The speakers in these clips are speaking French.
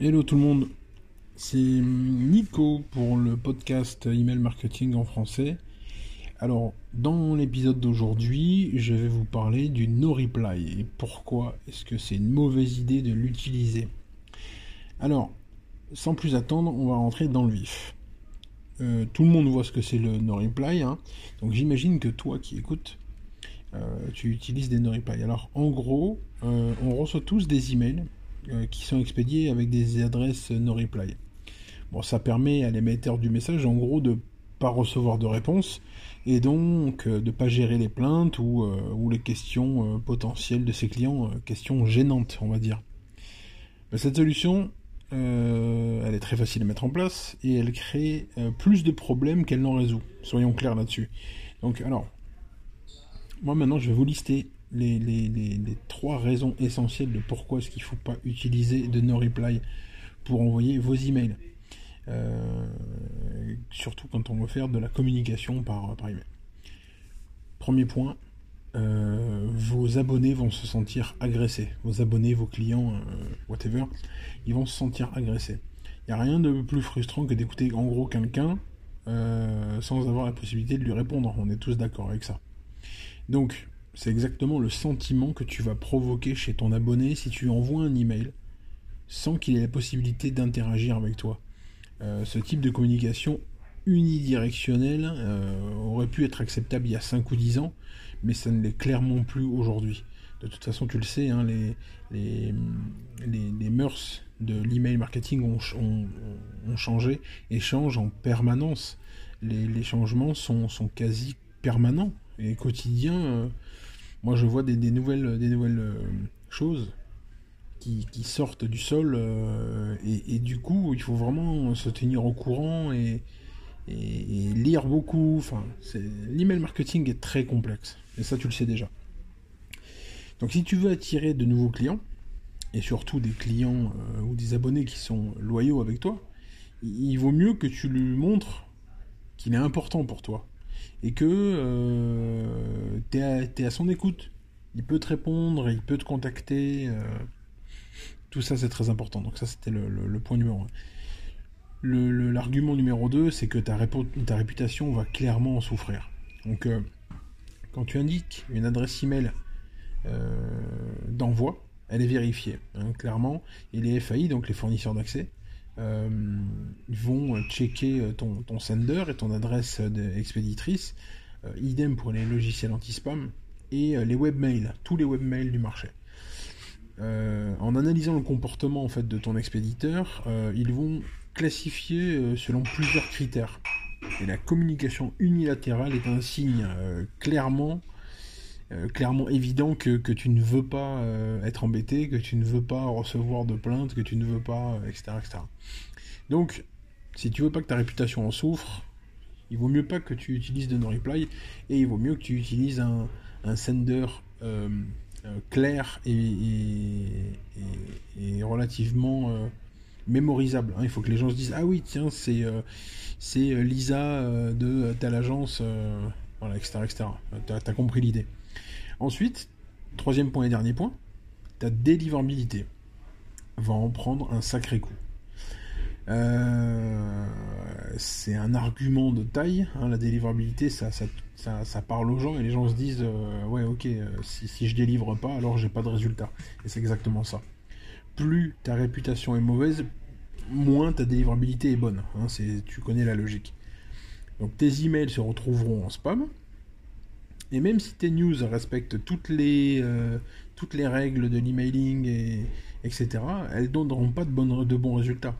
Hello tout le monde, c'est Nico pour le podcast Email Marketing en français. Alors, dans l'épisode d'aujourd'hui, je vais vous parler du no reply et pourquoi est-ce que c'est une mauvaise idée de l'utiliser. Alors, sans plus attendre, on va rentrer dans le vif. Euh, tout le monde voit ce que c'est le no reply, hein. donc j'imagine que toi qui écoutes, euh, tu utilises des no reply. Alors, en gros, euh, on reçoit tous des emails qui sont expédiés avec des adresses no reply. Bon, ça permet à l'émetteur du message, en gros, de pas recevoir de réponse et donc euh, de pas gérer les plaintes ou, euh, les questions potentielles de ses clients, questions gênantes, on va dire. Mais cette solution, elle est très facile à mettre en place et elle crée plus de problèmes qu'elle n'en résout. Soyons clairs là-dessus. Donc, alors, moi maintenant, je vais vous lister les, trois raisons essentielles de pourquoi est-ce qu'il ne faut pas utiliser de no reply pour envoyer vos emails. Euh, surtout quand on veut faire de la communication par, email. Premier point, euh, vos abonnés vont se sentir agressés. Vos abonnés, vos clients, euh, whatever, ils vont se sentir agressés. Il n'y a rien de plus frustrant que d'écouter en gros quelqu'un sans avoir la possibilité de lui répondre. On est tous d'accord avec ça. Donc, c'est exactement le sentiment que tu vas provoquer chez ton abonné si tu envoies un email sans qu'il ait la possibilité d'interagir avec toi. Euh, ce type de communication unidirectionnelle euh, aurait pu être acceptable il y a 5 ou 10 ans, mais ça ne l'est clairement plus aujourd'hui. De toute façon, tu le sais, hein, les, les, les, mœurs de l'email marketing ont, changé et changent en permanence. Les, changements sont, sont, quasi permanents et quotidiens. Euh, moi je vois des, nouvelles, des nouvelles euh, choses qui, sortent du sol euh, et, du coup il faut vraiment se tenir au courant et, lire beaucoup. Enfin, l'email marketing est très complexe et ça tu le sais déjà. Donc si tu veux attirer de nouveaux clients et surtout des clients euh, ou des abonnés qui sont loyaux avec toi, il vaut mieux que tu lui montres qu'il est important pour toi et que euh, tu es, à son écoute. Il peut te répondre, il peut te contacter. Euh, tout ça, c'est très important. Donc ça, c'était le, point numéro 1. L'argument numéro 2, c'est que ta, ta, réputation va clairement en souffrir. Donc, euh, quand tu indiques une adresse email d'envoi, elle est vérifiée, hein, clairement. Et les FAI, donc les fournisseurs d'accès, euh, vont checker euh, ton, ton, sender et ton adresse expéditrice. Euh, idem pour les logiciels anti-spam et les webmails, tous les webmails du marché. en analysant le comportement en fait de ton expéditeur, ils vont classifier selon plusieurs critères. Et la communication unilatérale est un signe clairement euh, clairement évident que, tu ne veux pas euh, être embêté, que tu ne veux pas recevoir de plaintes, que tu ne veux pas, etc., euh, etc. Donc, si tu veux pas que ta réputation en souffre, il vaut mieux pas que tu utilises de no-reply, et il vaut mieux que tu utilises un, sender clair et, relativement mémorisable. Hein. Il faut que les gens se disent ah oui tiens c'est c'est Lisa de telle agence, voilà etc etc. T'as as compris l'idée. Ensuite, troisième point et dernier point, ta délivrabilité va en prendre un sacré coup. Euh, c'est un argument de taille, hein, la délivrabilité, ça, parle aux gens et les gens se disent euh, ouais ok euh, si, si, je délivre pas alors j'ai pas de résultat et c'est exactement ça. Plus ta réputation est mauvaise, moins ta délivrabilité est bonne. Hein, tu connais la logique. Donc tes emails se retrouveront en spam, et même si tes news respectent toutes les, euh, toutes les règles de l'emailing, et, etc., elles ne donneront pas de, de bons résultats.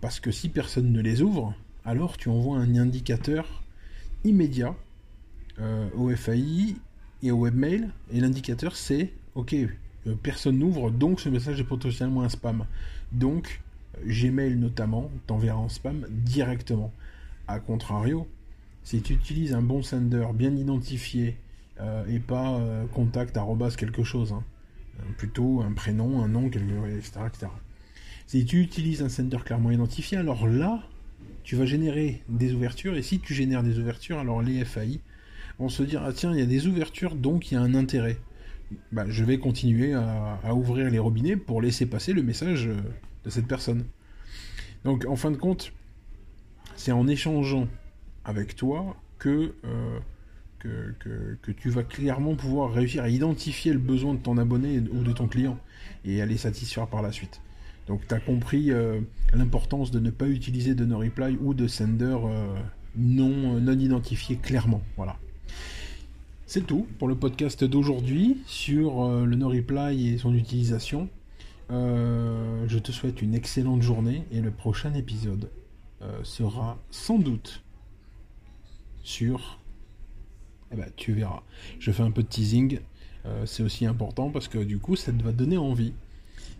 Parce que si personne ne les ouvre, alors tu envoies un indicateur immédiat euh, au FAI et au webmail, et l'indicateur c'est, ok, euh, personne n'ouvre, donc ce message est potentiellement un spam. Donc, Gmail notamment t'enverra en spam directement. A contrario, si tu utilises un bon sender bien identifié euh, et pas euh, contact quelque chose, hein, euh, plutôt un prénom, un nom, etc., etc. Si tu utilises un sender clairement identifié, alors là, tu vas générer des ouvertures, et si tu génères des ouvertures, alors les FAI vont se dire, ah tiens, il y a des ouvertures, donc il y a un intérêt. Bah, je vais continuer à, ouvrir les robinets pour laisser passer le message de cette personne. Donc en fin de compte, c'est en échangeant avec toi que, euh, que, que, tu vas clairement pouvoir réussir à identifier le besoin de ton abonné ou de ton client et à les satisfaire par la suite. Donc tu as compris euh, l'importance de ne pas utiliser de no reply ou de sender euh, non, non identifié clairement. Voilà. C'est tout pour le podcast d'aujourd'hui sur le no reply et son utilisation. je te souhaite une excellente journée et le prochain épisode sera sans doute sur... Eh ben, tu verras. Je fais un peu de teasing. Euh, c'est aussi important parce que du coup, ça te va donner envie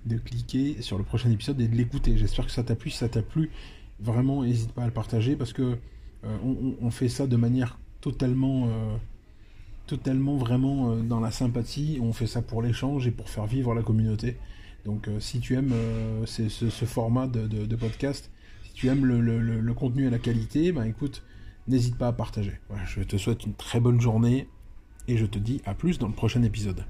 de cliquer sur le prochain épisode et de l'écouter. J'espère que ça t'a plu. Si ça t'a plu, vraiment, n'hésite pas à le partager parce que euh, on, fait ça de manière totalement, euh, totalement vraiment dans la sympathie. On fait ça pour l'échange et pour faire vivre la communauté. Donc, si tu aimes ce, format de, podcast, si tu aimes le, contenu et la qualité, ben écoute, n'hésite pas à partager. je te souhaite une très bonne journée et je te dis à plus dans le prochain épisode.